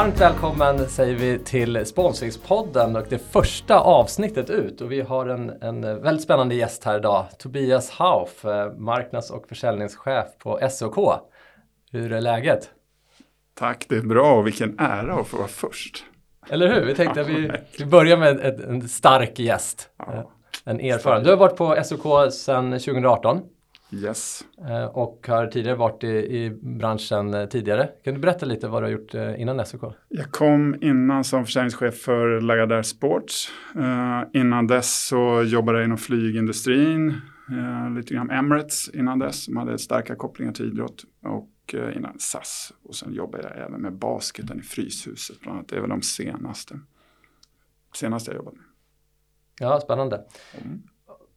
Varmt välkommen säger vi till Sponsringspodden och det första avsnittet ut. Och vi har en, en väldigt spännande gäst här idag. Tobias Hauff, eh, marknads och försäljningschef på SOK. Hur är läget? Tack, det är bra och vilken ära att få vara först. Eller hur? Vi tänkte att vi, vi börjar med en, en stark gäst. Ja, en erfaren. Du har varit på SOK sedan 2018. Yes. Eh, och har tidigare varit i, i branschen eh, tidigare. Kan du berätta lite vad du har gjort eh, innan SOK? Jag kom innan som försäljningschef för Lagardère Sports. innan dess så jobbade jag inom flygindustrin. lite grann Emirates innan dess som hade starka kopplingar till idrott. Och innan SAS. Och sen jobbade jag även med basketen i Fryshuset. Bland annat. Det är väl de senaste, senaste jag jobbat med. Ja, spännande. Mm.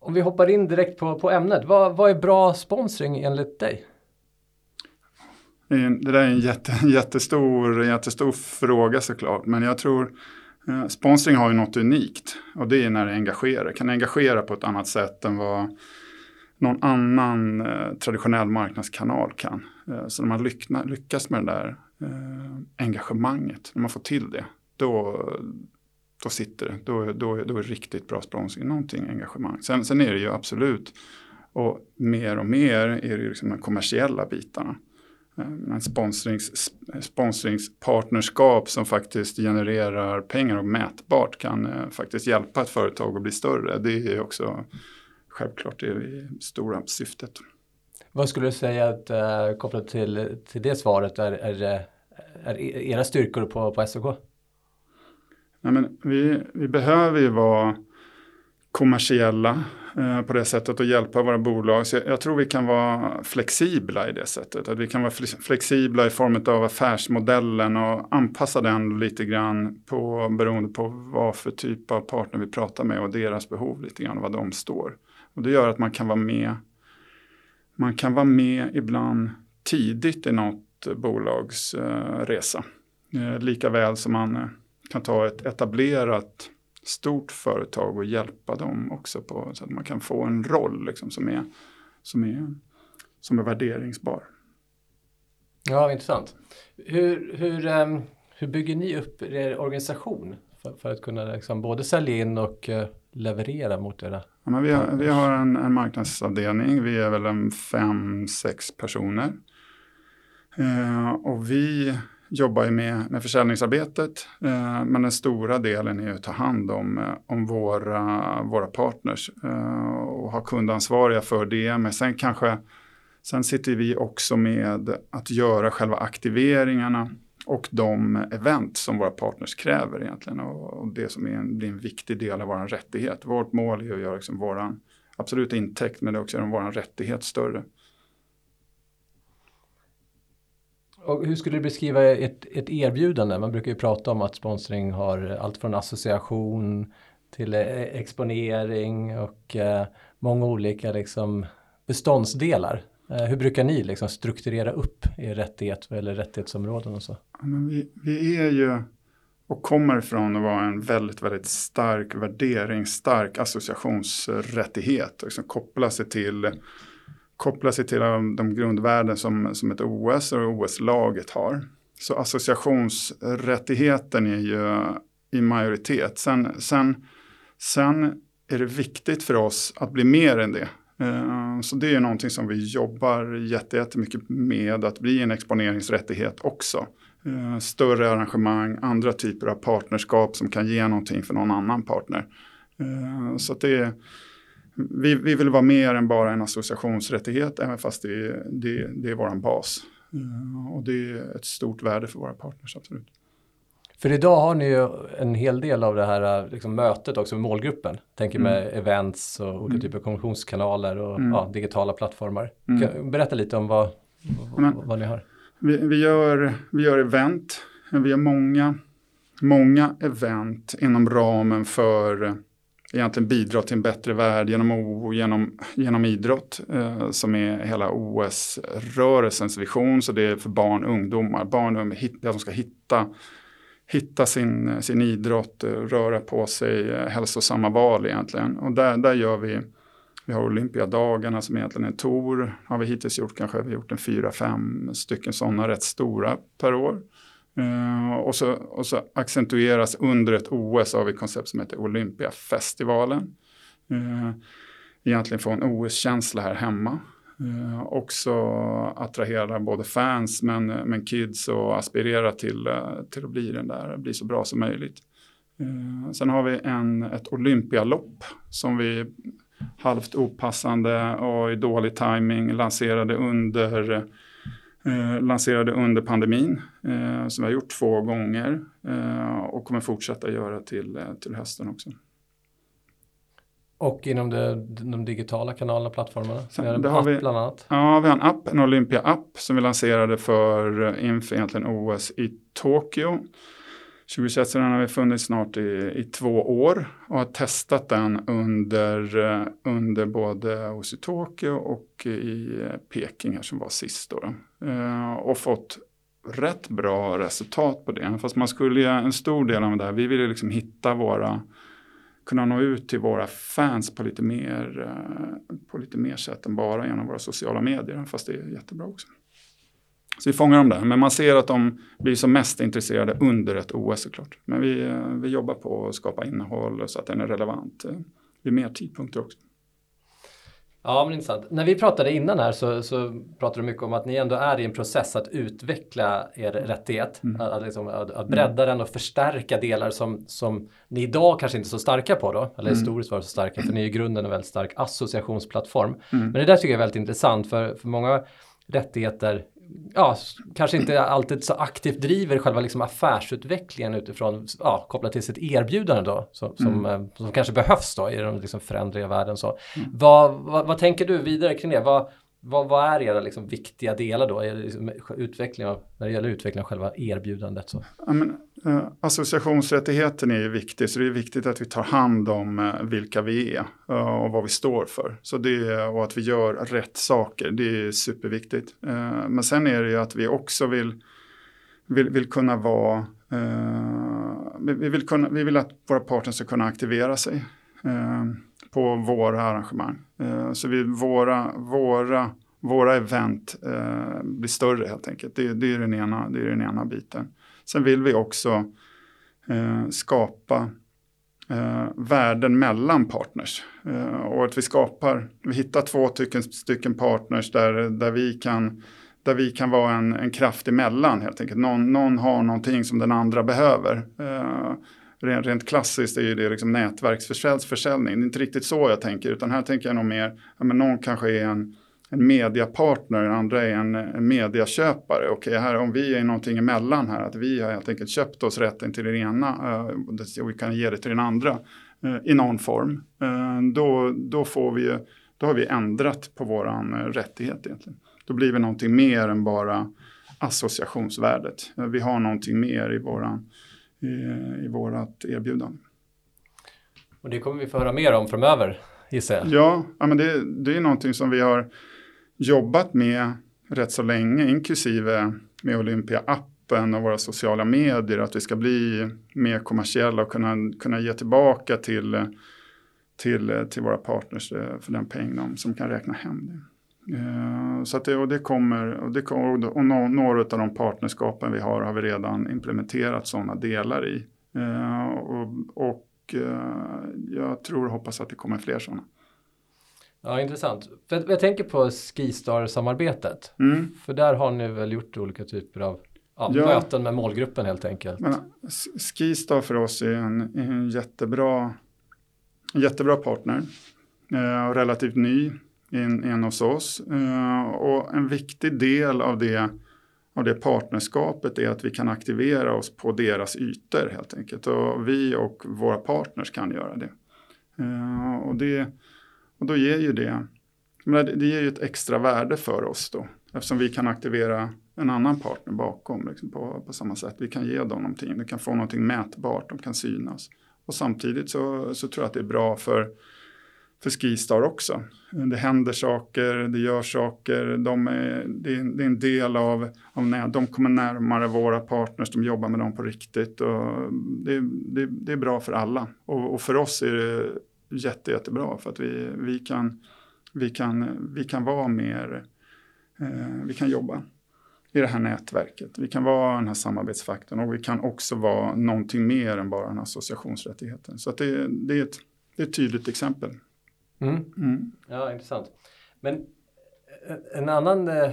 Om vi hoppar in direkt på, på ämnet. Vad, vad är bra sponsring enligt dig? Det där är en jätte, jättestor, jättestor fråga såklart. Men jag tror eh, sponsring har ju något unikt. Och det är när det engagerar. Kan engagera på ett annat sätt än vad någon annan eh, traditionell marknadskanal kan. Eh, så när man lyckna, lyckas med det där eh, engagemanget, när man får till det, då, då sitter det. Då, då, då är det riktigt bra sponsring, någonting engagemang. Sen, sen är det ju absolut, och mer och mer är det ju liksom de kommersiella bitarna. Eh, Men sponsrings, sponsringspartnerskap som faktiskt genererar pengar och mätbart kan eh, faktiskt hjälpa ett företag att bli större. Det är också självklart det stora syftet. Vad skulle du säga att, eh, kopplat till, till det svaret är, är, är era styrkor på, på SOK? Nej, men vi, vi behöver ju vara kommersiella eh, på det sättet och hjälpa våra bolag. Så jag, jag, tror vi kan vara flexibla i det sättet. Att vi kan vara flexibla i form av affärsmodellen och anpassa den lite grann på, beroende på vad för typ av partner vi pratar med och deras behov lite grann, vad de står. Och det gör att man kan vara med, man kan vara med ibland tidigt i något bolags eh, resa. Eh, lika väl som man eh, kan ta ett etablerat stort företag och hjälpa dem också på så att man kan få en roll liksom, som, är, som, är, som är värderingsbar. Ja, intressant. Hur, hur, um, hur bygger ni upp er organisation för, för att kunna liksom både sälja in och uh, leverera mot era? Ja, men vi, har, vi har en, en marknadsavdelning, vi är väl en fem, sex personer. Uh, och vi jobbar ju med, med försäljningsarbetet, eh, men den stora delen är att ta hand om, eh, om våra, våra partners eh, och ha kundansvariga för det. Men sen kanske, sen sitter vi också med att göra själva aktiveringarna och de event som våra partners kräver egentligen och, och det som är en, blir en viktig del av vår rättighet. Vårt mål är att göra liksom vår absoluta intäkt men det är också göra vår rättighet större. Och hur skulle du beskriva ett, ett erbjudande? Man brukar ju prata om att sponsring har allt från association till eh, exponering och eh, många olika liksom, beståndsdelar. Eh, hur brukar ni liksom, strukturera upp er rättighet eller rättighetsområden och så? Ja, men vi, vi är ju och kommer från att vara en väldigt, väldigt stark värdering, stark associationsrättighet och liksom koppla sig till koppla sig till de, de grundvärden som, som ett OS och OS-laget har. Så associationsrättigheten är ju i majoritet. Sen, sen, sen är det viktigt för oss att bli mer än det. Eh, så det är någonting som vi jobbar jättemycket med, att bli en exponeringsrättighet också. Eh, större arrangemang, andra typer av partnerskap som kan ge någonting för någon annan partner. Eh, så det är vi, vi vill vara mer än bara en associationsrättighet, även fast det, det, det är vår bas. Uh, och det är ett stort värde för våra partners, absolut. För idag har ni ju en hel del av det här liksom, mötet också med målgruppen. Tänker mm. med events och olika mm. typer av kommunikationskanaler och mm. ja, digitala plattformar. Mm. Berätta lite om vad, Men, vad ni har. Vi, vi, gör, vi gör event. Vi har många, många event inom ramen för egentligen bidra till en bättre värld genom, genom, genom idrott eh, som är hela OS-rörelsens vision. Så det är för barn och ungdomar. Barn och de ska hitta, hitta sin, sin idrott, eh, röra på sig, eh, hälsosamma val egentligen. Och där, där gör vi, vi har Olympiadagarna som egentligen är en tour. Har vi hittills gjort kanske vi har gjort en fyra, fem stycken sådana rätt stora per år. Uh, och, så, och så accentueras under ett OS av ett koncept som heter Olympiafestivalen. Uh, egentligen få en OS-känsla här hemma. Uh, också attrahera både fans men, men kids och aspirera till, till att bli den där, bli så bra som möjligt. sen har vi en, ett Olympialopp som vi halvt opassande och i dålig timing lanserade under eh, lanserade under pandemin eh, som vi har gjort två gånger eh, och kommer fortsätta göra till, eh, till hösten också. Och inom det, de digitala kanalerna och plattformarna? Sen, har en app vi, bland annat? Ja, vi har en app, en Olympia-app som vi lanserade för eh, inför egentligen OS i Tokyo. 2021 har vi funnits snart i, i två år och har testat den under, eh, under både OS i Tokyo och i eh, Peking här som var sist. Då, eh, och fått rätt bra resultat på det. Fast man skulle en stor del av det här, vi ville liksom hitta våra, kunna nå ut till våra fans på lite mer, eh, på lite mer sätt än bara genom våra sociala medier. Fast det är jättebra också. Så vi fångar dem där, men man ser att de blir som mest intresserade under ett OS såklart. Men vi, eh, vi jobbar på att skapa innehåll så att den är relevant eh, vid mer tidpunkter också. Ja, men intressant. När vi pratade innan här så, så pratade du mycket om att ni ändå är i en process att utveckla er rättighet. Mm. Att, liksom, att, att bredda den och förstärka delar som, som ni idag kanske inte är så starka på då. Eller mm. historiskt var så starka, för ni är i grunden en väldigt stark associationsplattform. Mm. Men det där tycker jag är väldigt intressant för, för många rättigheter ja, kanske inte alltid så aktivt driver själva liksom affärsutvecklingen utifrån, ja, kopplat till sitt erbjudande då, som, mm. som, eh, som, kanske behövs då i den liksom förändriga världen. Så. Mm. Vad, vad, vad, tänker du vidare kring det? Vad, vad, vad är era liksom viktiga delar då liksom utveckling av, när det gäller utveckling av själva erbjudandet? Så? Ja, men, eh, associationsrättigheten är ju viktig, så det är viktigt att vi tar hand om eh, vilka vi är eh, och vad vi står för. Så det, och att vi gör rätt saker, det är superviktigt. Eh, men sen är det ju att vi också vill, vill, vill kunna vara, eh, vi, vill kunna, vi vill att våra partners ska kunna aktivera sig. Eh, på våra arrangemang. Eh, så vi, våra, våra, våra event eh, blir större helt enkelt. Det, det, är den ena, det är den ena biten. Sen vill vi också eh, skapa eh, värden mellan partners. Eh, och att vi skapar, vi hittar två stycken, stycken partners där, där vi kan där vi kan vara en, en kraft emellan helt enkelt. Någon, någon har någonting som den andra behöver. Eh, rent, klassiskt är ju det liksom nätverksförsäljning. Det är inte riktigt så jag tänker, utan här tänker jag nog mer, ja, men någon kanske är en, en mediapartner, den andra är en, en mediaköpare. Okej, här, om vi är någonting emellan här, att vi har helt enkelt köpt oss rätten till den ena uh, och vi kan ge det till den andra uh, i någon form. Uh, då, då, får vi, då har vi ändrat på våran rättighet egentligen. Då blir vi någonting mer än bara associationsvärdet. Vi har någonting mer i våran i, i vårt erbjudande. Och det kommer vi få höra mer om framöver gissar jag. Ja, ja men det, det är någonting som vi har jobbat med rätt så länge, inklusive med Olympia-appen och våra sociala medier, att vi ska bli mer kommersiella och kunna, kunna ge tillbaka till, till, till våra partners eh, för den peng de, som kan räkna hem det. Uh, så att det, och det kommer, och, det och några av de partnerskapen vi har har vi redan implementerat sådana delar i. Uh, och, och uh, jag tror och hoppas att det kommer fler sådana. Ja, intressant. För jag tänker på Skistar-samarbetet. Mm. För där har ni väl gjort olika typer av ja, ja. möten med målgruppen helt enkelt. Men, Skistar för oss är en, en jättebra, jättebra partner. Eh, relativt ny in, in hos oss. Uh, och en viktig del av det, av det partnerskapet är att vi kan aktivera oss på deras ytor helt enkelt. Och vi och våra partners kan göra det. Uh, och, det och då ger ju det, det ger ju ett extra värde för oss då. Eftersom vi kan aktivera en annan partner bakom liksom på, på samma sätt. Vi kan ge dem någonting, de kan få någonting mätbart, de kan synas. Och samtidigt så, så tror jag att det är bra för för Skistar också. Det händer saker, det gör saker, de är, det, är, det är en del av, av de kommer närmare våra partners, de jobbar med dem på riktigt och det, det, det är bra för alla. Och, och, för oss är det jätte, jättebra för att vi, vi, kan, vi, kan, vi kan vara mer, eh, vi kan jobba i det här nätverket. Vi kan vara den här samarbetsfaktorn och vi kan också vara någonting mer än bara den associationsrättigheten. Så att det, det, är ett, det är ett tydligt exempel. Mm. Mm. Ja, intressant. Men eh, en annan eh,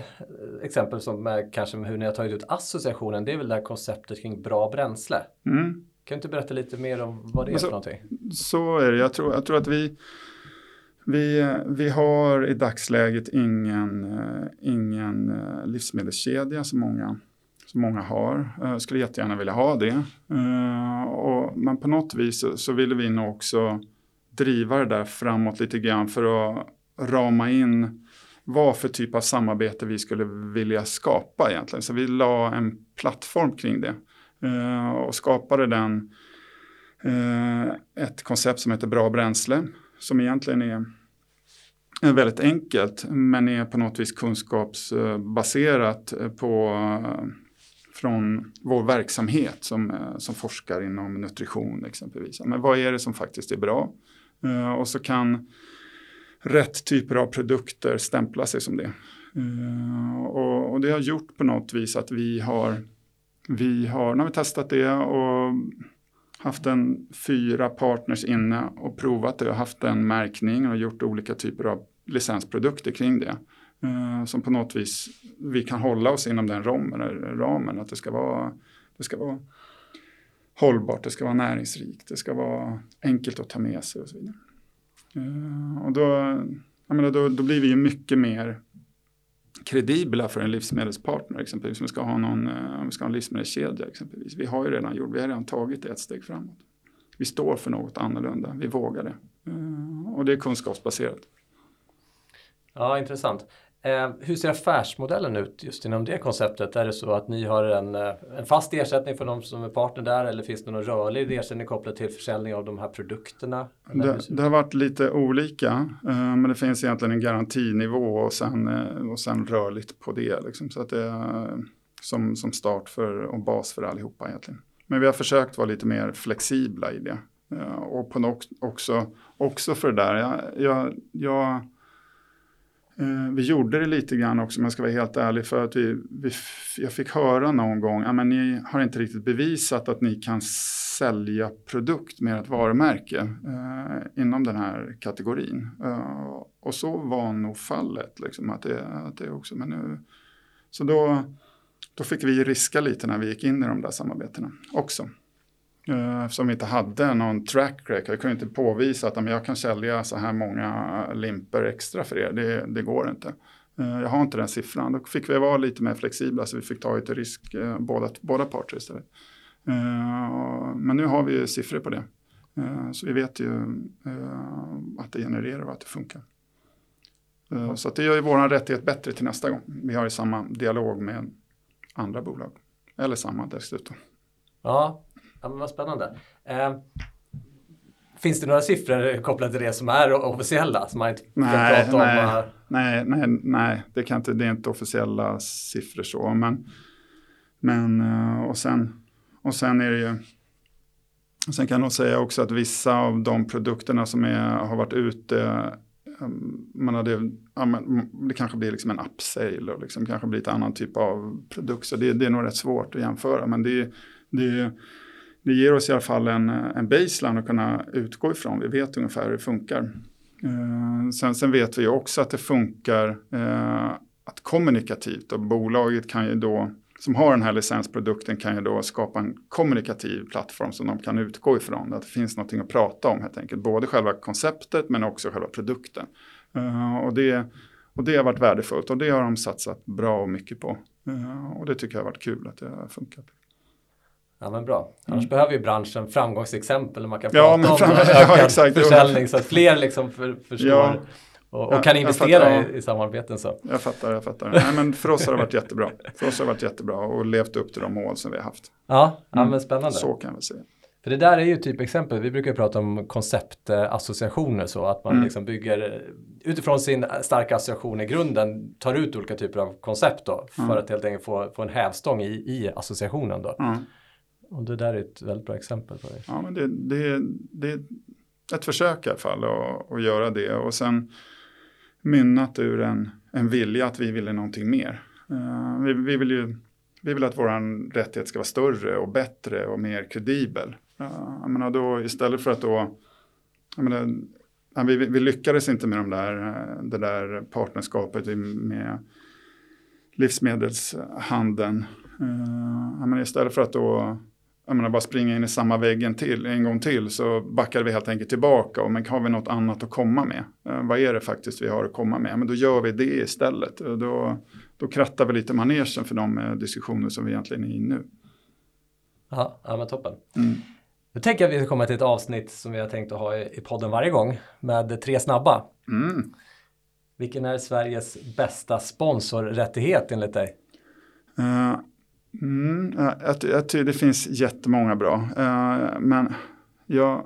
exempel som är kanske hur ni har tagit ut associationen, det är väl det här konceptet kring bra bränsle. Mm. Kan du inte berätta lite mer om vad det är så, för någonting? Så är det. Jag tror, jag tror att vi vi, vi har i dagsläget ingen, uh, ingen uh, livsmedelskedja som många, som många har. Uh, skulle jättegärna vilja ha det. Och, men på något vis så, så ville vi nog också driva det där framåt lite grann för att rama in vad för typ av samarbete vi skulle vilja skapa egentligen. Så vi la en plattform kring det eh, och skapade den eh, ett koncept som heter Bra bränsle som egentligen är väldigt enkelt men är på något vis kunskapsbaserat på från vår verksamhet som, som forskar inom nutrition exempelvis. Men vad är det som faktiskt är bra? Eh, och så kan rätt typer av produkter stämpla sig som det. Eh, och, och det har gjort på något vis att vi har, vi har, när vi testat det och haft en fyra partners inne och provat det och haft en märkning och gjort olika typer av licensprodukter kring det. Uh, som på något vis vi kan hålla oss inom den ramen, ramen att det ska, vara, det ska vara hållbart, det ska vara näringsrikt, det ska vara enkelt att ta med sig och så vidare. Uh, och då, jag menar, då, då blir vi ju mycket mer kredibla för en livsmedelspartner exempelvis. Om vi ska ha, någon, eh, om vi ska ha en livsmedelskedja exempelvis. Vi har ju redan gjort, vi har redan tagit ett steg framåt. Vi står för något annorlunda, vi vågar det. Eh, och det är kunskapsbaserat. Ja, intressant. Eh, hur ser affärsmodellen ut just inom det konceptet? Är det så att ni har en, eh, en fast ersättning för de som är partner där eller finns det någon rörlig ersättning kopplat till försäljning av de här produkterna? Det, det, har varit lite olika, eh, men det finns egentligen en garantinivå och sen, eh, och sen rörligt på det. Liksom, så att det är som, som start för, och bas för allihopa egentligen. Men vi har försökt vara lite mer flexibla i det. Och på något, också, också för det där, jag, jag, jag Eh, vi gjorde det lite grann också, om jag ska vara helt ärlig, för att vi, vi, jag fick höra någon gång, att ni har inte riktigt bevisat att ni kan sälja produkt med ett varumärke eh, inom den här kategorin. Eh, och så var nog fallet, liksom, att, det, att det också, men nu, så då, då fick vi riska lite när vi gick in i de där samarbetena också. Eh, som eftersom vi inte hade någon track record. Jag kunde inte påvisa att jag kan sälja så här många limper extra för er. Det, det går inte. Eh, jag har inte den siffran. Då fick vi vara lite mer flexibla så vi fick ta lite risk eh, båda, båda parter istället. Men nu har vi siffror på det. Så vi vet ju att det genererar och att det funkar. Så det gör ju vår rättighet bättre till nästa gång. Vi har ju samma dialog med andra bolag. Eller samma dessutom. Ja, Ja, men vad spännande. Eh, finns det några siffror kopplade till det som är officiella? Som man inte nej, kan nej, om, nej, nej, nej, det, kan inte, det är inte officiella siffror så. Men, men eh, och, sen, och sen är det ju Sen kan jag säga också att vissa av de produkterna som är, har varit ute ehm, man hade, ja, men det kanske blir liksom en upsale och liksom kanske blir ett annan typ av produkt. Så det, det är nog rätt svårt att jämföra. Men det, det, det ger oss i alla fall en, en baseline att kunna utgå ifrån. Vi vet ungefär hur det funkar. Eh, sen, sen, vet vi också att det funkar eh, att kommunikativt och bolaget kan ju då som har den här licensprodukten kan ju då skapa en kommunikativ plattform som de kan utgå ifrån. Att det finns någonting att prata om helt enkelt. Både själva konceptet men också själva produkten. Uh, och, det, och det har varit värdefullt och det har de satsat bra och mycket på. Uh, och det tycker jag har varit kul att det har funkat. Ja men bra. Annars mm. behöver ju branschen framgångsexempel man kan ja, prata om ökad ja, exakt, försäljning så att fler liksom för, förstår ja, och, och ja, kan investera fattar, i, i, samarbeten. Så. Jag fattar, jag fattar. Nej, men för oss har det varit jättebra. För oss har det varit jättebra och levt upp till de mål som vi har haft. Ja, ja mm. men spännande. Så kan vi säga. För det där är ju typexempel. Vi brukar prata om konceptassociationer så att man mm. liksom bygger utifrån sin starka association i grunden tar ut olika typer av koncept då för mm. att helt enkelt få, få en hävstång i, i associationen då. Och det där är ett väldigt bra exempel på det. Ja, men det, det, det är ett försök i alla fall att, att göra det och sen mynnat ur en, en vilja att vi ville någonting mer. Uh, vi, vi, vill ju vi vill att vår rättighet ska vara större och bättre och mer kredibel. Uh, jag menar då, istället för att då, jag menar, vi, vi lyckades inte med de där, eh, det där partnerskapet med livsmedelshandeln. Uh, menar, istället för att då jag menar, bara springa in i samma vägg en, till, en gång till så backade vi helt enkelt tillbaka. Och men har vi något annat att komma med? Uh, vad är det faktiskt vi har att komma med? Men då gör vi det istället. Då, då krattar vi lite manegen för de uh, diskussioner som vi egentligen är i nu. Ja, ja men toppen. Mm. Nu tänker jag att vi ska komma till ett avsnitt som vi har tänkt att ha i, i podden varje gång med tre snabba. Mm. Vilken är Sveriges bästa sponsorrättighet enligt dig? Uh, mm, jag, jag tycker det finns jättemånga bra. Uh, men jag,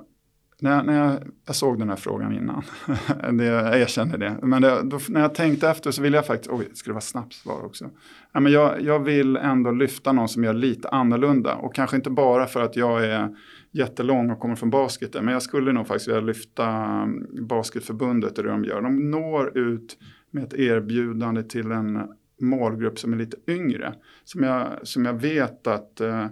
när, jag, när jag, jag, såg den här frågan innan, det, jag erkänner det, men det, då, när jag tänkte efter så ville jag faktiskt, oj, det skulle vara snabbt svar också. Ja, men jag, jag vill ändå lyfta någon som gör lite annorlunda och kanske inte bara för att jag är jättelång och kommer från basketen. Men jag skulle nog faktiskt vilja lyfta mm, Basketförbundet och det de gör. De når ut med ett erbjudande till en målgrupp som är lite yngre. Som jag, som jag vet att, eh,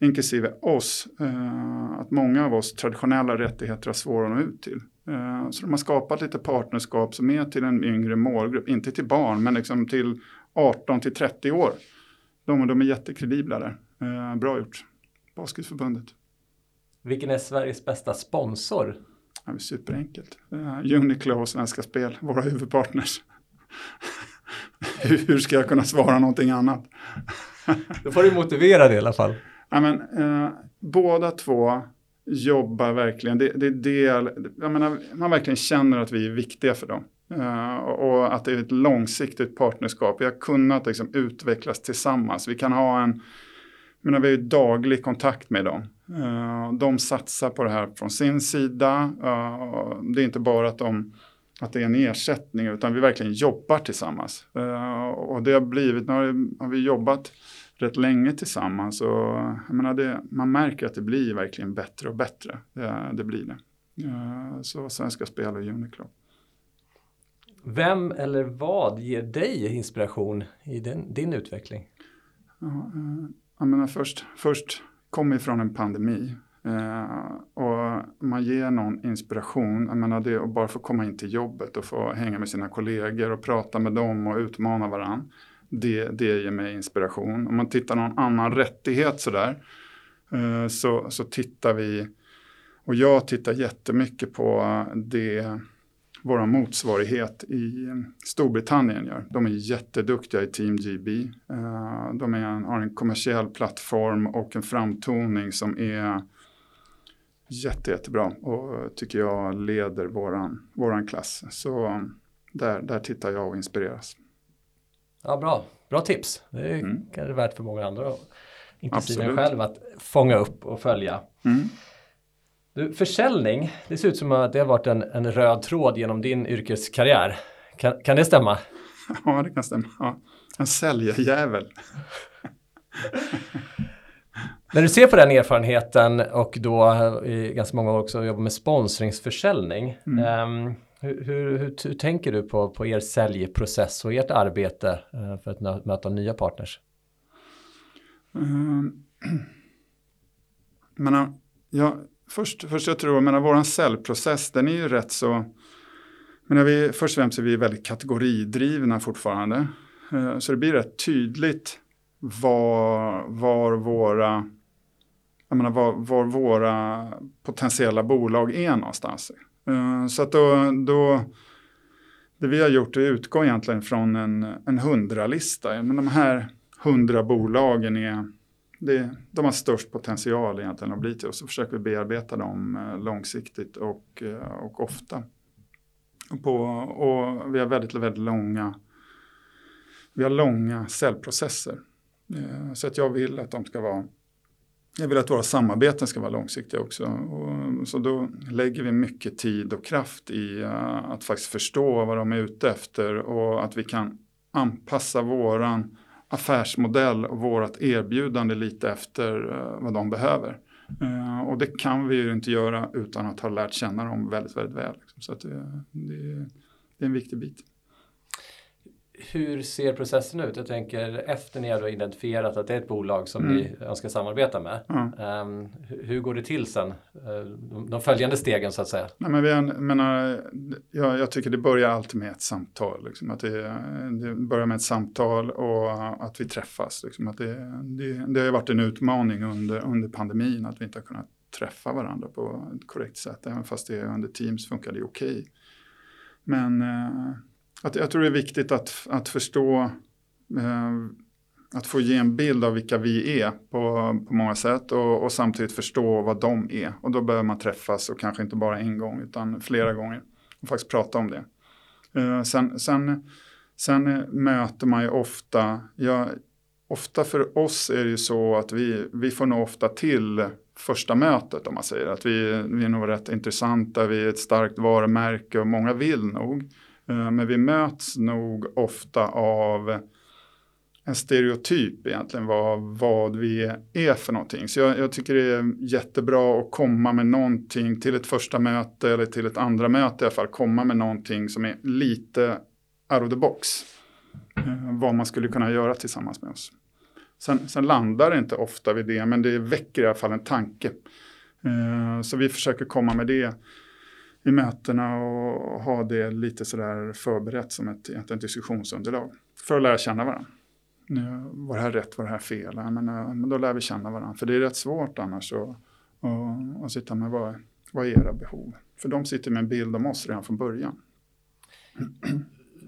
inklusive oss, eh, att många av oss traditionella rättigheter har svåra att nå ut till. Eh, så de har skapat lite partnerskap som är till en yngre målgrupp, inte till barn, men liksom till 18 till 30 år. De, de är jättekredibla där. Eh, bra gjort, Basketförbundet. Vilken är Sveriges bästa sponsor? Ja, superenkelt. Uniqlo och Svenska Spel, våra huvudpartners. Hur ska jag kunna svara någonting annat? Då får du motivera det i alla fall. Ja, men, uh, båda två jobbar verkligen, det, det är del, jag menar, man verkligen känner att vi är viktiga för dem. Uh, och att det är ett långsiktigt partnerskap. Vi har kunnat liksom, utvecklas tillsammans. Vi kan ha en, men vi har ju daglig kontakt med dem. Uh, de satsar på det här från sin sida. Uh, det är inte bara att, de, att det är en ersättning utan vi verkligen jobbar tillsammans. Uh, och det har blivit, nu har, vi jobbat rätt länge tillsammans och det, man märker att det blir verkligen bättre och bättre. Det, det blir det. så Svenska Spel och Uniqlo. Vem eller vad ger dig inspiration i din, din utveckling? jag menar först, först kommer från en pandemi. Eh, och man ger någon inspiration, jag menar det att bara få komma in till jobbet och få hänga med sina kollegor och prata med dem och utmana varandra. Det, det ger mig inspiration. Om man tittar någon annan rättighet sådär eh, så, så tittar vi, och jag tittar jättemycket på det vår motsvarighet i Storbritannien gör. De är jätteduktiga i Team GB. Eh, de är en, har en kommersiell plattform och en framtoning som är jätte, jättebra och tycker jag leder våran, våran klass. Så där, där tittar jag och inspireras. Ja, bra. Bra tips. Det är mm. kanske värt för många andra, inklusive mig själv, att fånga upp och följa. Mm. Du, försäljning, det ser ut som att det har varit en, en röd tråd genom din yrkeskarriär. Kan, kan det stämma? Ja, det kan stämma. Ja. En säljarjävel. När du ser på den erfarenheten och då i ganska många år också jobbar med sponsringsförsäljning. Mm. Um, hur, hur, hur, hur, tänker du på, på er säljprocess och ert arbete uh, för att möta nya partners? Um, men, ja, först, först jag tror, jag vår säljprocess den är ju rätt så, men vi, först och främst är vi väldigt kategoridrivna fortfarande. Eh, så det blir rätt tydligt var, var våra jag menar, var, var våra potentiella bolag är någonstans. Eh, så att då, då det vi har gjort är att utgå egentligen från en, en hundralista. Men de här hundra bolagen är det, de har störst potential egentligen att bli till och så försöker vi bearbeta dem eh, långsiktigt och, eh, och ofta. Och, på, och vi har väldigt, väldigt långa, vi har långa säljprocesser. Så att jag vill att de ska vara jag vill att våra samarbeten ska vara långsiktiga också. Och, så då lägger vi mycket tid och kraft i eh, att faktiskt förstå vad de är ute efter och att vi kan anpassa våran affärsmodell och vårt erbjudande lite efter uh, vad de behöver. Uh, och det kan vi ju inte göra utan att ha lärt känna dem väldigt, väldigt väl. Liksom. Så att det, det, det, är en viktig bit hur ser processen ut? Jag tänker efter ni har identifierat att det är ett bolag som mm. ni önskar samarbeta med. Mm. Um, hur går det till sen? Uh, de, de följande stegen så att säga. Nej, men vi är, menar, jag, jag, tycker det börjar alltid med ett samtal. Liksom, att det, det, börjar med ett samtal och att vi träffas. Liksom, att det, det, det har varit en utmaning under, under pandemin att vi inte har kunnat träffa varandra på ett korrekt sätt. Även fast det under Teams funkar det okej. Okay. Men uh, att, jag tror det är viktigt att, att förstå, eh, att få ge en bild av vilka vi är på, på många sätt och, och, samtidigt förstå vad de är. Och då behöver man träffas och kanske inte bara en gång utan flera gånger och faktiskt prata om det. Eh, sen, sen, sen möter man ju ofta, ja, ofta för oss är det ju så att vi, vi får nog ofta till första mötet om man säger att vi, vi är nog rätt intressanta, vi är ett starkt varumärke och många vill nog. Eh, men vi möts nog ofta av en stereotyp egentligen vad, vad vi är för någonting. Så jag, jag, tycker det är jättebra att komma med någonting till ett första möte eller till ett andra möte i alla fall. Komma med någonting som är lite out of the box. Eh, vad man skulle kunna göra tillsammans med oss. Sen, sen landar det inte ofta vid det, men det väcker i alla fall en tanke. Eh, så vi försöker komma med det i mötena och ha det lite sådär förberett som ett, ett diskussionsunderlag. För att lära känna varandra. Nu, var det här rätt, var det här fel? Ja, men, men då lär vi känna varandra. För det är rätt svårt annars att, att, att sitta med vad, vad är era behov? För de sitter med en bild om oss redan från början.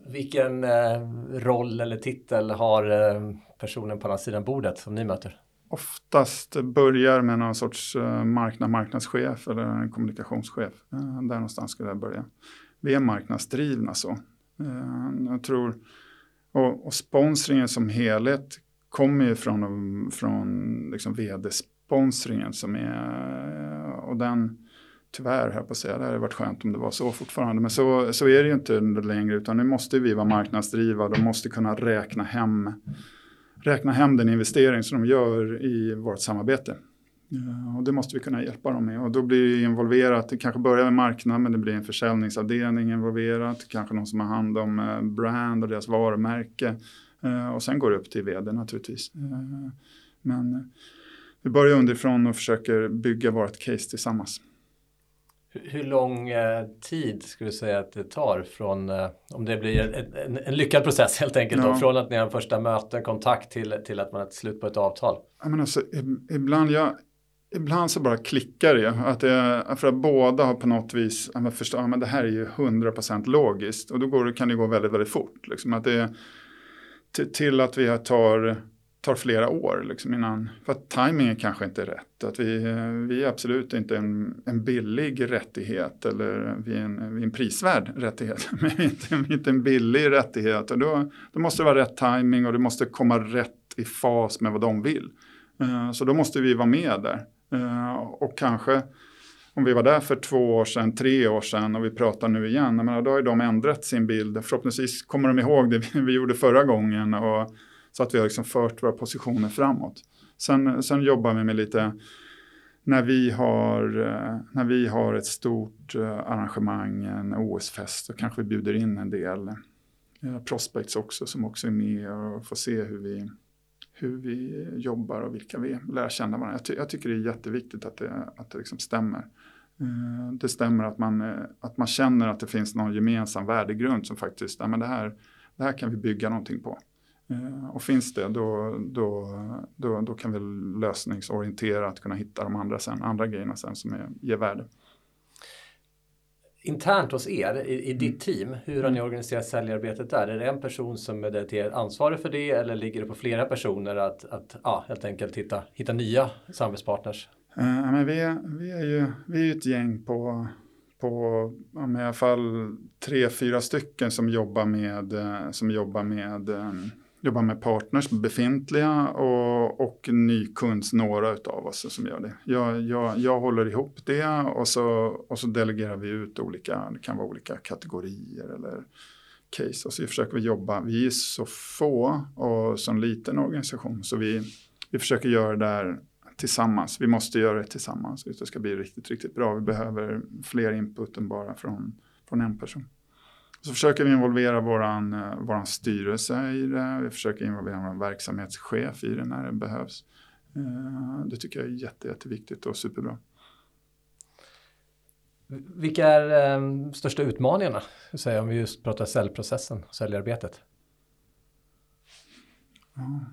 Vilken eh, roll eller titel har eh, personen på andra sidan bordet som ni möter? Oftast börjar med någon sorts eh, marknad, marknadschef eller en kommunikationschef. Eh, där någonstans skulle jag börja. Vi är marknadsdrivna så. Eh, jag tror, och, och sponsringen som helhet kommer ju från, från liksom vd-sponsringen som är, och den tyvärr, här på att säga, det hade varit skönt om det var så fortfarande, men så, så är det ju inte längre, utan nu måste vi vara marknadsdrivande och måste kunna räkna hem räkna hem den investering som de gör i vårt samarbete. Eh, och det måste vi kunna hjälpa dem med. Och då blir det involverat, det kanske börjar med marknad men det blir en försäljningsavdelning involverat, kanske någon som har hand om eh, brand och deras varumärke. Eh, och sen går det upp till vd naturligtvis. Men vi börjar underifrån och försöker bygga vårt case tillsammans. Hur lång eh, tid skulle du säga att det tar från, eh, om det blir en, en, en lyckad process helt enkelt, ja. då, från att ni har första möten, kontakt till, till att man har ett slut på ett avtal? Jag menar, alltså, ibland, jag, ibland så bara klickar det. Att det för att båda har på något vis, ja, förstår, ja, men det här är ju 100% logiskt och då går, kan det gå väldigt, väldigt fort. Liksom, att det, till, till att vi tar tar flera år liksom innan, för att tajmingen kanske inte är rätt. Att vi, vi är absolut inte en, en billig rättighet eller vi är en, vi är en prisvärd rättighet, men inte, inte en billig rättighet. Och då, då måste det vara rätt timing och det måste komma rätt i fas med vad de vill. Eh, så då måste vi vara med där. Eh, och kanske om vi var där för två år sedan, tre år sedan och vi pratar nu igen, menar, då har de ändrat sin bild. Förhoppningsvis kommer de ihåg det vi gjorde förra gången. Och, så att vi har liksom fört våra positioner framåt. Sen, sen jobbar vi med lite, när vi har, eh, när vi har ett stort eh, arrangemang, en OS-fest, så kanske vi bjuder in en del eh, prospects också som också är med och får se hur vi, hur vi jobbar och vilka vi är, lära känna varandra. Jag, ty jag tycker det är jätteviktigt att det, att det liksom stämmer. Det stämmer att man, att man känner att det finns någon gemensam värdegrund som faktiskt, ja, men det, här, det här kan vi bygga någonting på. Eh, och finns det då, då, då, då kan vi lösningsorienterat kunna hitta de andra, sen, andra grejerna sen som är, ger värde. Internt hos er, i, i ditt mm. team, hur har ni mm. organiserat säljarbetet där? Är det en person som är dedikerad ansvarig för det eller ligger det på flera personer att, att ja, helt enkelt hitta, hitta nya samarbetspartners? Uh, men vi, är, vi, är ju, vi är ett gäng på, på i alla fall tre, fyra stycken som jobbar med, som jobbar med um, jobbar med partners, befintliga och, och nykunds, några av oss som gör det. Jag, jag, jag håller ihop det och så, och så delegerar vi ut olika, det kan vara olika kategorier eller case och så försöker vi jobba. Vi är så få och så en liten organisation så vi, vi försöker göra det där tillsammans. Vi måste göra det tillsammans. Det ska bli riktigt, riktigt bra. Vi behöver fler input än bara från, från en person. Så försöker vi involvera våran, eh, våran styrelse i det. Vi försöker involvera vår verksamhetschef i det när det behövs. Eh, det tycker jag är jätte, jätteviktigt och superbra. Vilka är de eh, största utmaningarna, säga, om vi just pratar säljprocessen, säljarbetet? Ja.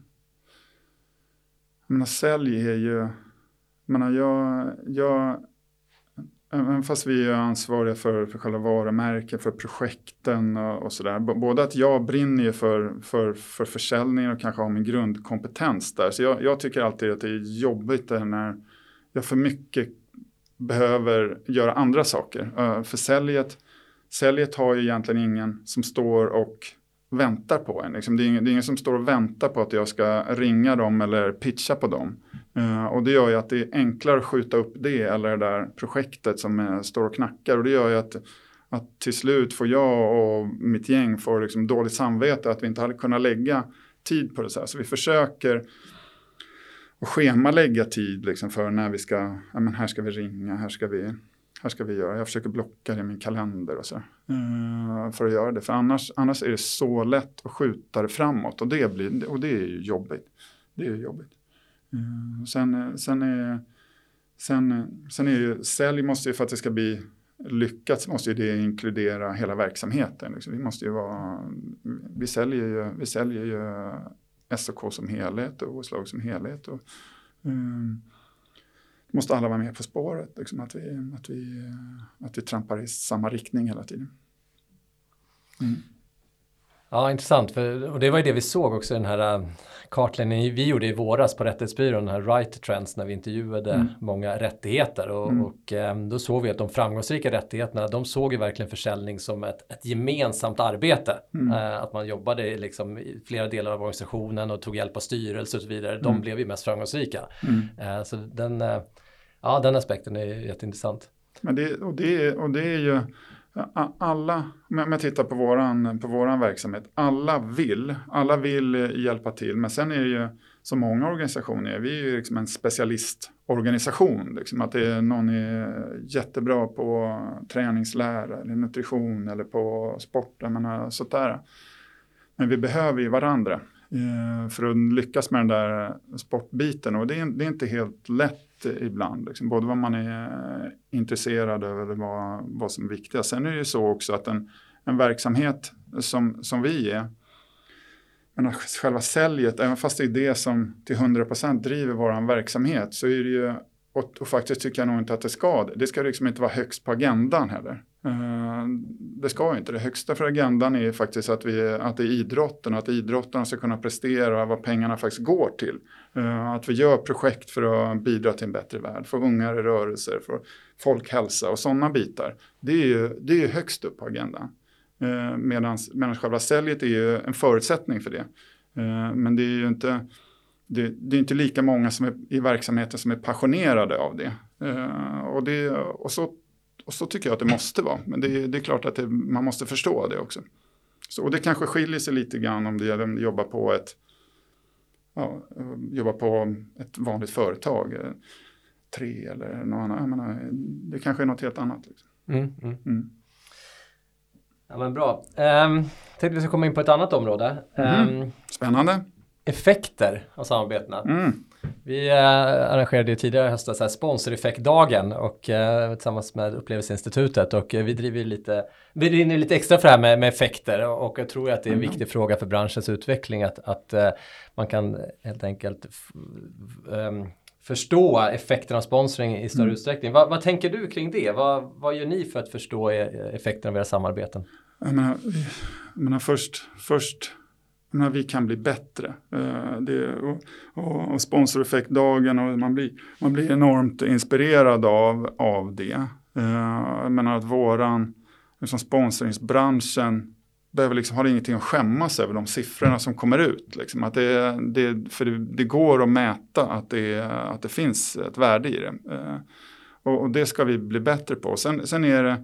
Jag menar, sälj är ju... Jag, menar, jag, jag, även fast vi är ansvariga för, för själva varumärket, för projekten och, och sådär. Både att jag brinner ju för, för, för försäljningen och kanske har min grundkompetens där. Så jag, jag tycker alltid att det är jobbigt när jag för mycket behöver göra andra saker. För säljet, säljet har ju egentligen ingen som står och väntar på en. Liksom. Det, är ingen, det, är ingen, som står och väntar på att jag ska ringa dem eller pitcha på dem. Uh, och det gör ju att det är enklare att skjuta upp det eller det där projektet som är, står och knackar. Och det gör ju att, att till slut får jag och mitt gäng får liksom dåligt samvete att vi inte hade kunnat lägga tid på det så här. Så vi försöker och schemalägga tid liksom för när vi ska, ja men här ska vi ringa, här ska vi, här ska vi göra. Jag försöker blocka det i min kalender och så. Uh, för att göra det, för annars, annars är det så lätt att skjuta det framåt och det, blir, och det är ju jobbigt. Det är jobbigt. Eh, sen, eh, sen, är, sen, sen är ju, sälj måste ju för att det ska bli lyckat så måste ju det inkludera hela verksamheten. Liksom. Vi måste ju vara, vi säljer ju, vi säljer ju SOK som helhet och OS-lag som helhet. Och, um, måste alla vara med på spåret, liksom, att, vi, att, vi, att vi trampar i samma riktning hela tiden. Mm. Ja, intressant. För, och det var ju det vi såg också i den här äh, kartläggningen vi gjorde i våras på Rättighetsbyrån, den här Right Trends, när vi intervjuade mm. många rättigheter. Och, mm. och ähm, då såg vi att de framgångsrika rättigheterna, de såg ju verkligen försäljning som ett, ett gemensamt arbete. Mm. Äh, att man jobbade liksom i flera delar av organisationen och tog hjälp av styrelse och så vidare. De mm. blev ju mest framgångsrika. Äh, så den, ja, den aspekten är jätteintressant. Men det, och, det, och det är ju alla, om jag tittar på våran, på våran verksamhet, alla vill, alla vill eh, hjälpa till. Men sen är det ju, som många organisationer är, vi är ju liksom en specialistorganisation. Liksom, att det är någon är jättebra på träningslära eller nutrition eller på sport, jag menar, sånt där. Men vi behöver ju varandra eh, för att lyckas med den där sportbiten och det är, det är inte helt lätt ibland. Liksom. Både vad man är eh, intresserad av eller vad, vad som är viktigast. Sen är det ju så också att en, en verksamhet som, som vi är, men själva säljet, även fast det är det som till 100% driver vår verksamhet, så är det ju, och, och, faktiskt tycker jag nog inte att det ska det. Det ska liksom inte vara högst på agendan heller. Eh, det ska inte. Det högsta för agendan är faktiskt att, vi, att det är idrotten, att idrottarna ska kunna prestera vad pengarna faktiskt går till. Eh, att vi gör projekt för att bidra till en bättre värld, för unga i rörelser, för folkhälsa och sådana bitar. Det är ju det är högst upp på agendan. Eh, Medan själva säljet är ju en förutsättning för det. Men det är ju inte, det, det, är inte lika många som är i verksamheten som är passionerade av det. och, det och, så, och så tycker jag att det måste vara. Men det, det är klart att det, man måste förstå det också. Så, och det kanske skiljer sig lite grann om det jobbar på ett ja, jobba på ett vanligt företag. Eh, tre eller något annat. Menar, det kanske är något helt annat. Liksom. Mm, mm. Mm. Ja men bra. Um, tänkte vi ska komma in på ett annat område. Um, Spännande. Effekter av samarbetena. Vi eh, arrangerade ju tidigare i höstas sponsoreffektdagen och eh, tillsammans med Upplevelseinstitutet och eh, vi driver lite, vi rinner lite extra för det här med, med effekter och, jag tror att det är en mm. viktig fråga för branschens utveckling att, att eh, man kan helt enkelt um, förstå effekten av sponsring i större mm. utsträckning. Va, vad tänker du kring det? Va, vad gör ni för att förstå e, effekten av era samarbeten? Jag menar, jag menar först, först menar, vi kan bli bättre. Eh, det, och, och, och sponsoreffektdagen och man blir, man blir enormt inspirerad av, av det. Eh, jag menar att våran liksom sponsringsbranschen behöver liksom, har ingenting att skämmas över de siffrorna som kommer ut. Liksom. Att det, det, för det, det, går att mäta att det, att det finns ett värde i det. Eh, och, och, det ska vi bli bättre på. Sen, sen, är det,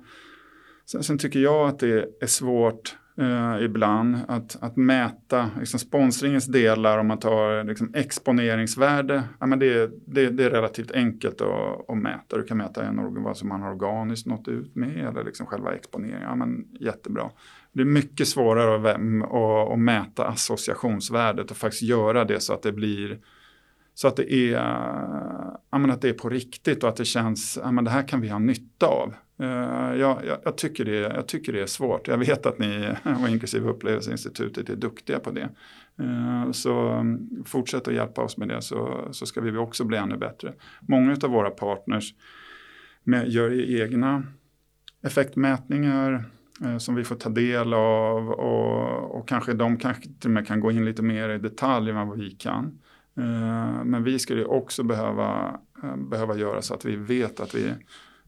sen, sen tycker jag att det är svårt eh, ibland. Att, att mäta liksom sponsringens delar om man tar liksom exponeringsvärde. Ja, men det, det, det är relativt enkelt att, att mäta. Du kan mäta en, vad som man har organiskt nått ut med eller liksom själva exponeringen. Ja, men jättebra. Det är mycket svårare att, att, att mäta associationsvärdet och faktiskt göra det så att det blir så att det är, eh, ja, att det är på riktigt och att det känns, ja, men det här kan vi ha nytta av. Uh, jag, jag, jag, tycker det, jag tycker det är svårt. Jag vet att ni, och inklusive Upplevelseinstitutet, är duktiga på det. Uh, så um, fortsätt att hjälpa oss med det så, så ska vi också bli ännu bättre. Många av våra partners med, gör egna effektmätningar uh, som vi får ta del av och, och kanske de kanske till och med kan gå in lite mer i detalj än vad vi kan. Men vi skulle också behöva, behöva göra så att vi vet att vi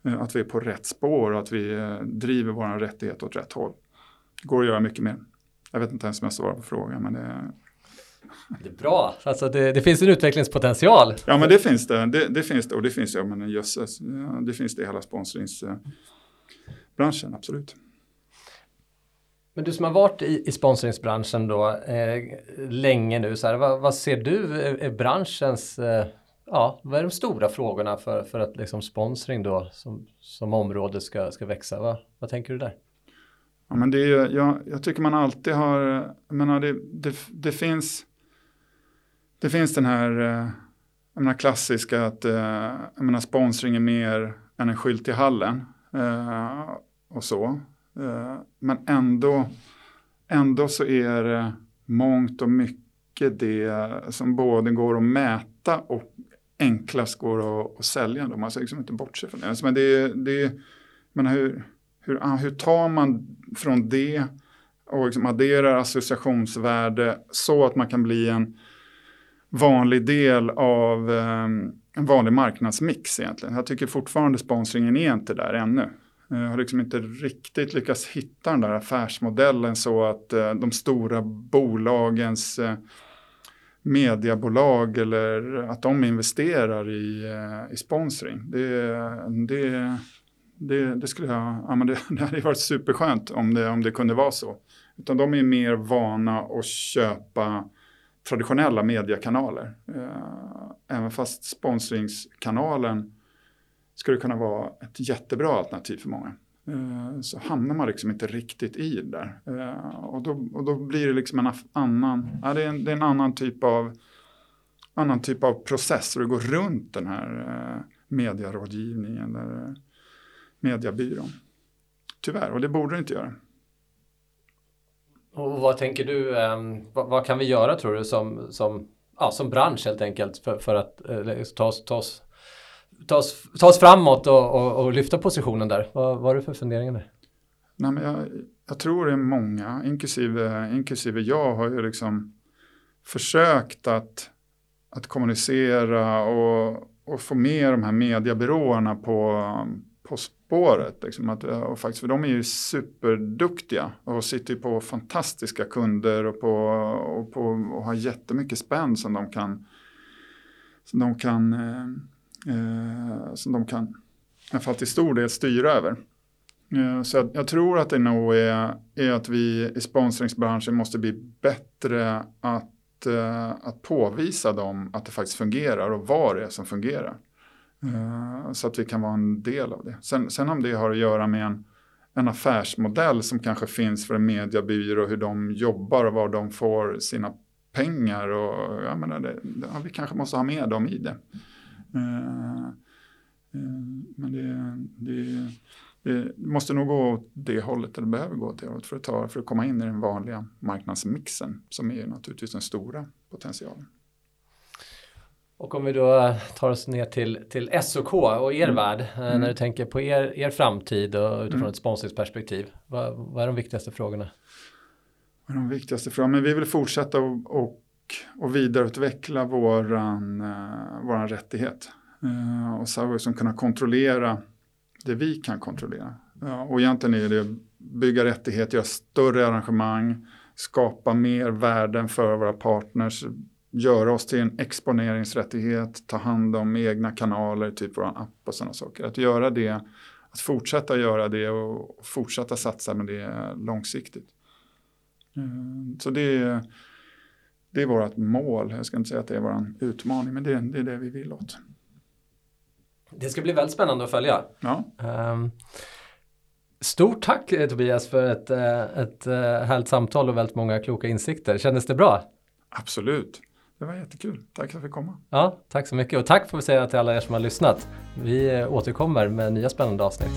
Eh, att vi är på rätt spår och att vi eh, driver vår rättighet åt rätt håll. Det går att göra mycket mer. Jag vet inte ens om jag svarar på frågan, men det det är bra, alltså det, det, finns en utvecklingspotential. Ja men det finns det, det, det finns det och det finns det, men jösses, ja, det finns det i hela sponsringsbranschen, absolut. Men du som har varit i, i sponsringsbranschen då eh, länge nu, så här, vad, vad, ser du är branschens eh, ja, vad är de stora frågorna för, för att liksom sponsring då som, som område ska, ska växa? Va? Vad tänker du där? Ja, men det är, jag, jag tycker man alltid har, jag menar, det, det, det finns, det finns den här eh, jag menar, klassiska att eh, jag menar, sponsring är mer än en skylt i hallen eh, och så. Eh, men ändå, ändå så är det mångt och mycket det som både går att mäta och enklast går att, att sälja. Då. Man ska liksom inte bortse från det. Alltså, men det, det men hur, hur, ah, hur tar man från det och liksom adderar associationsvärde så att man kan bli en vanlig del av eh, en vanlig marknadsmix egentligen. Jag tycker fortfarande sponsringen är inte där ännu. Jag har liksom inte riktigt lyckats hitta den där affärsmodellen så att eh, de stora bolagens eh, mediebolag eller att de investerar i, i sponsring. Det, det, det, det skulle jag, ja, men det, det hade varit superskönt om det, om det kunde vara så. Utan de är mer vana att köpa traditionella mediekanaler. Även fast sponsringskanalen skulle kunna vara ett jättebra alternativ för många. Eh, så hamnar man liksom inte riktigt i det där. Eh, och då, och då blir det liksom en annan, ja, det, är en, det är en annan typ av annan typ av process och det går runt den här eh, medierådgivningen eller mediebyrån. Tyvärr, och det borde det inte göra. Och vad tänker du, ehm, vad, kan vi göra tror du som, som, ja, som bransch helt enkelt för, för att ta, oss, ta, oss, ta, oss, ta oss framåt och, och, och lyfta positionen där? Vad, vad har du för funderingar där? Nej, men jag, jag, tror det är många, inklusive, inklusive jag, har ju liksom försökt att, att kommunicera och, och få med de här mediebyråerna på, på spåret. Liksom att, och faktiskt, för de är ju superduktiga och sitter ju på fantastiska kunder och, på, och, på, och har jättemycket spänn som de kan, som de kan eh, eh, som de kan, i alla fall till stor del, styra över. Eh, så jag, jag, tror att det nog är, är att vi i sponsringsbranschen måste bli bättre att, eh, att påvisa dem att det faktiskt fungerar och vad det är som fungerar. Eh, så att vi kan vara en del av det. Sen, sen om det har att göra med en, en affärsmodell som kanske finns för en mediebyrå, hur de jobbar och var de får sina pengar. Och, jag menar, det, ja, vi kanske måste ha med dem i det. Eh, eh, men det, det, det, måste nog gå åt det hållet, eller behöver gå åt det hållet för att, ta, för att komma in i den vanliga marknadsmixen som är naturligtvis den stora potentialen. Och om vi då tar oss ner till, till SOK och er mm. värld, eh, mm. när du tänker på er, er framtid och utifrån mm. ett sponsringsperspektiv, vad, vad är de viktigaste frågorna? Vad är de viktigaste frågorna? Men vi vill fortsätta och, och och vidareutveckla våran, eh, våran rättighet. Eh, och så liksom kunna kontrollera det vi kan kontrollera. Ja, och egentligen är det bygga rättighet, göra större arrangemang, skapa mer värden för våra partners, göra oss till en exponeringsrättighet, ta hand om egna kanaler, typ vår app och sådana saker. Att göra det, att fortsätta göra det och fortsätta satsa med det långsiktigt. Eh, så det är, det är vårt mål. Jag ska inte säga att det är vår utmaning, men det, är, det är det vi vill åt. Det ska bli väldigt spännande att följa. Ja. Um, stort tack eh, Tobias för ett, eh, ett härligt samtal och väldigt många kloka insikter. Kändes det bra? Absolut. Det var jättekul. Tack för att jag fick komma. Ja, tack så mycket och tack får vi säga till alla er som har lyssnat. Vi återkommer med nya spännande avsnitt.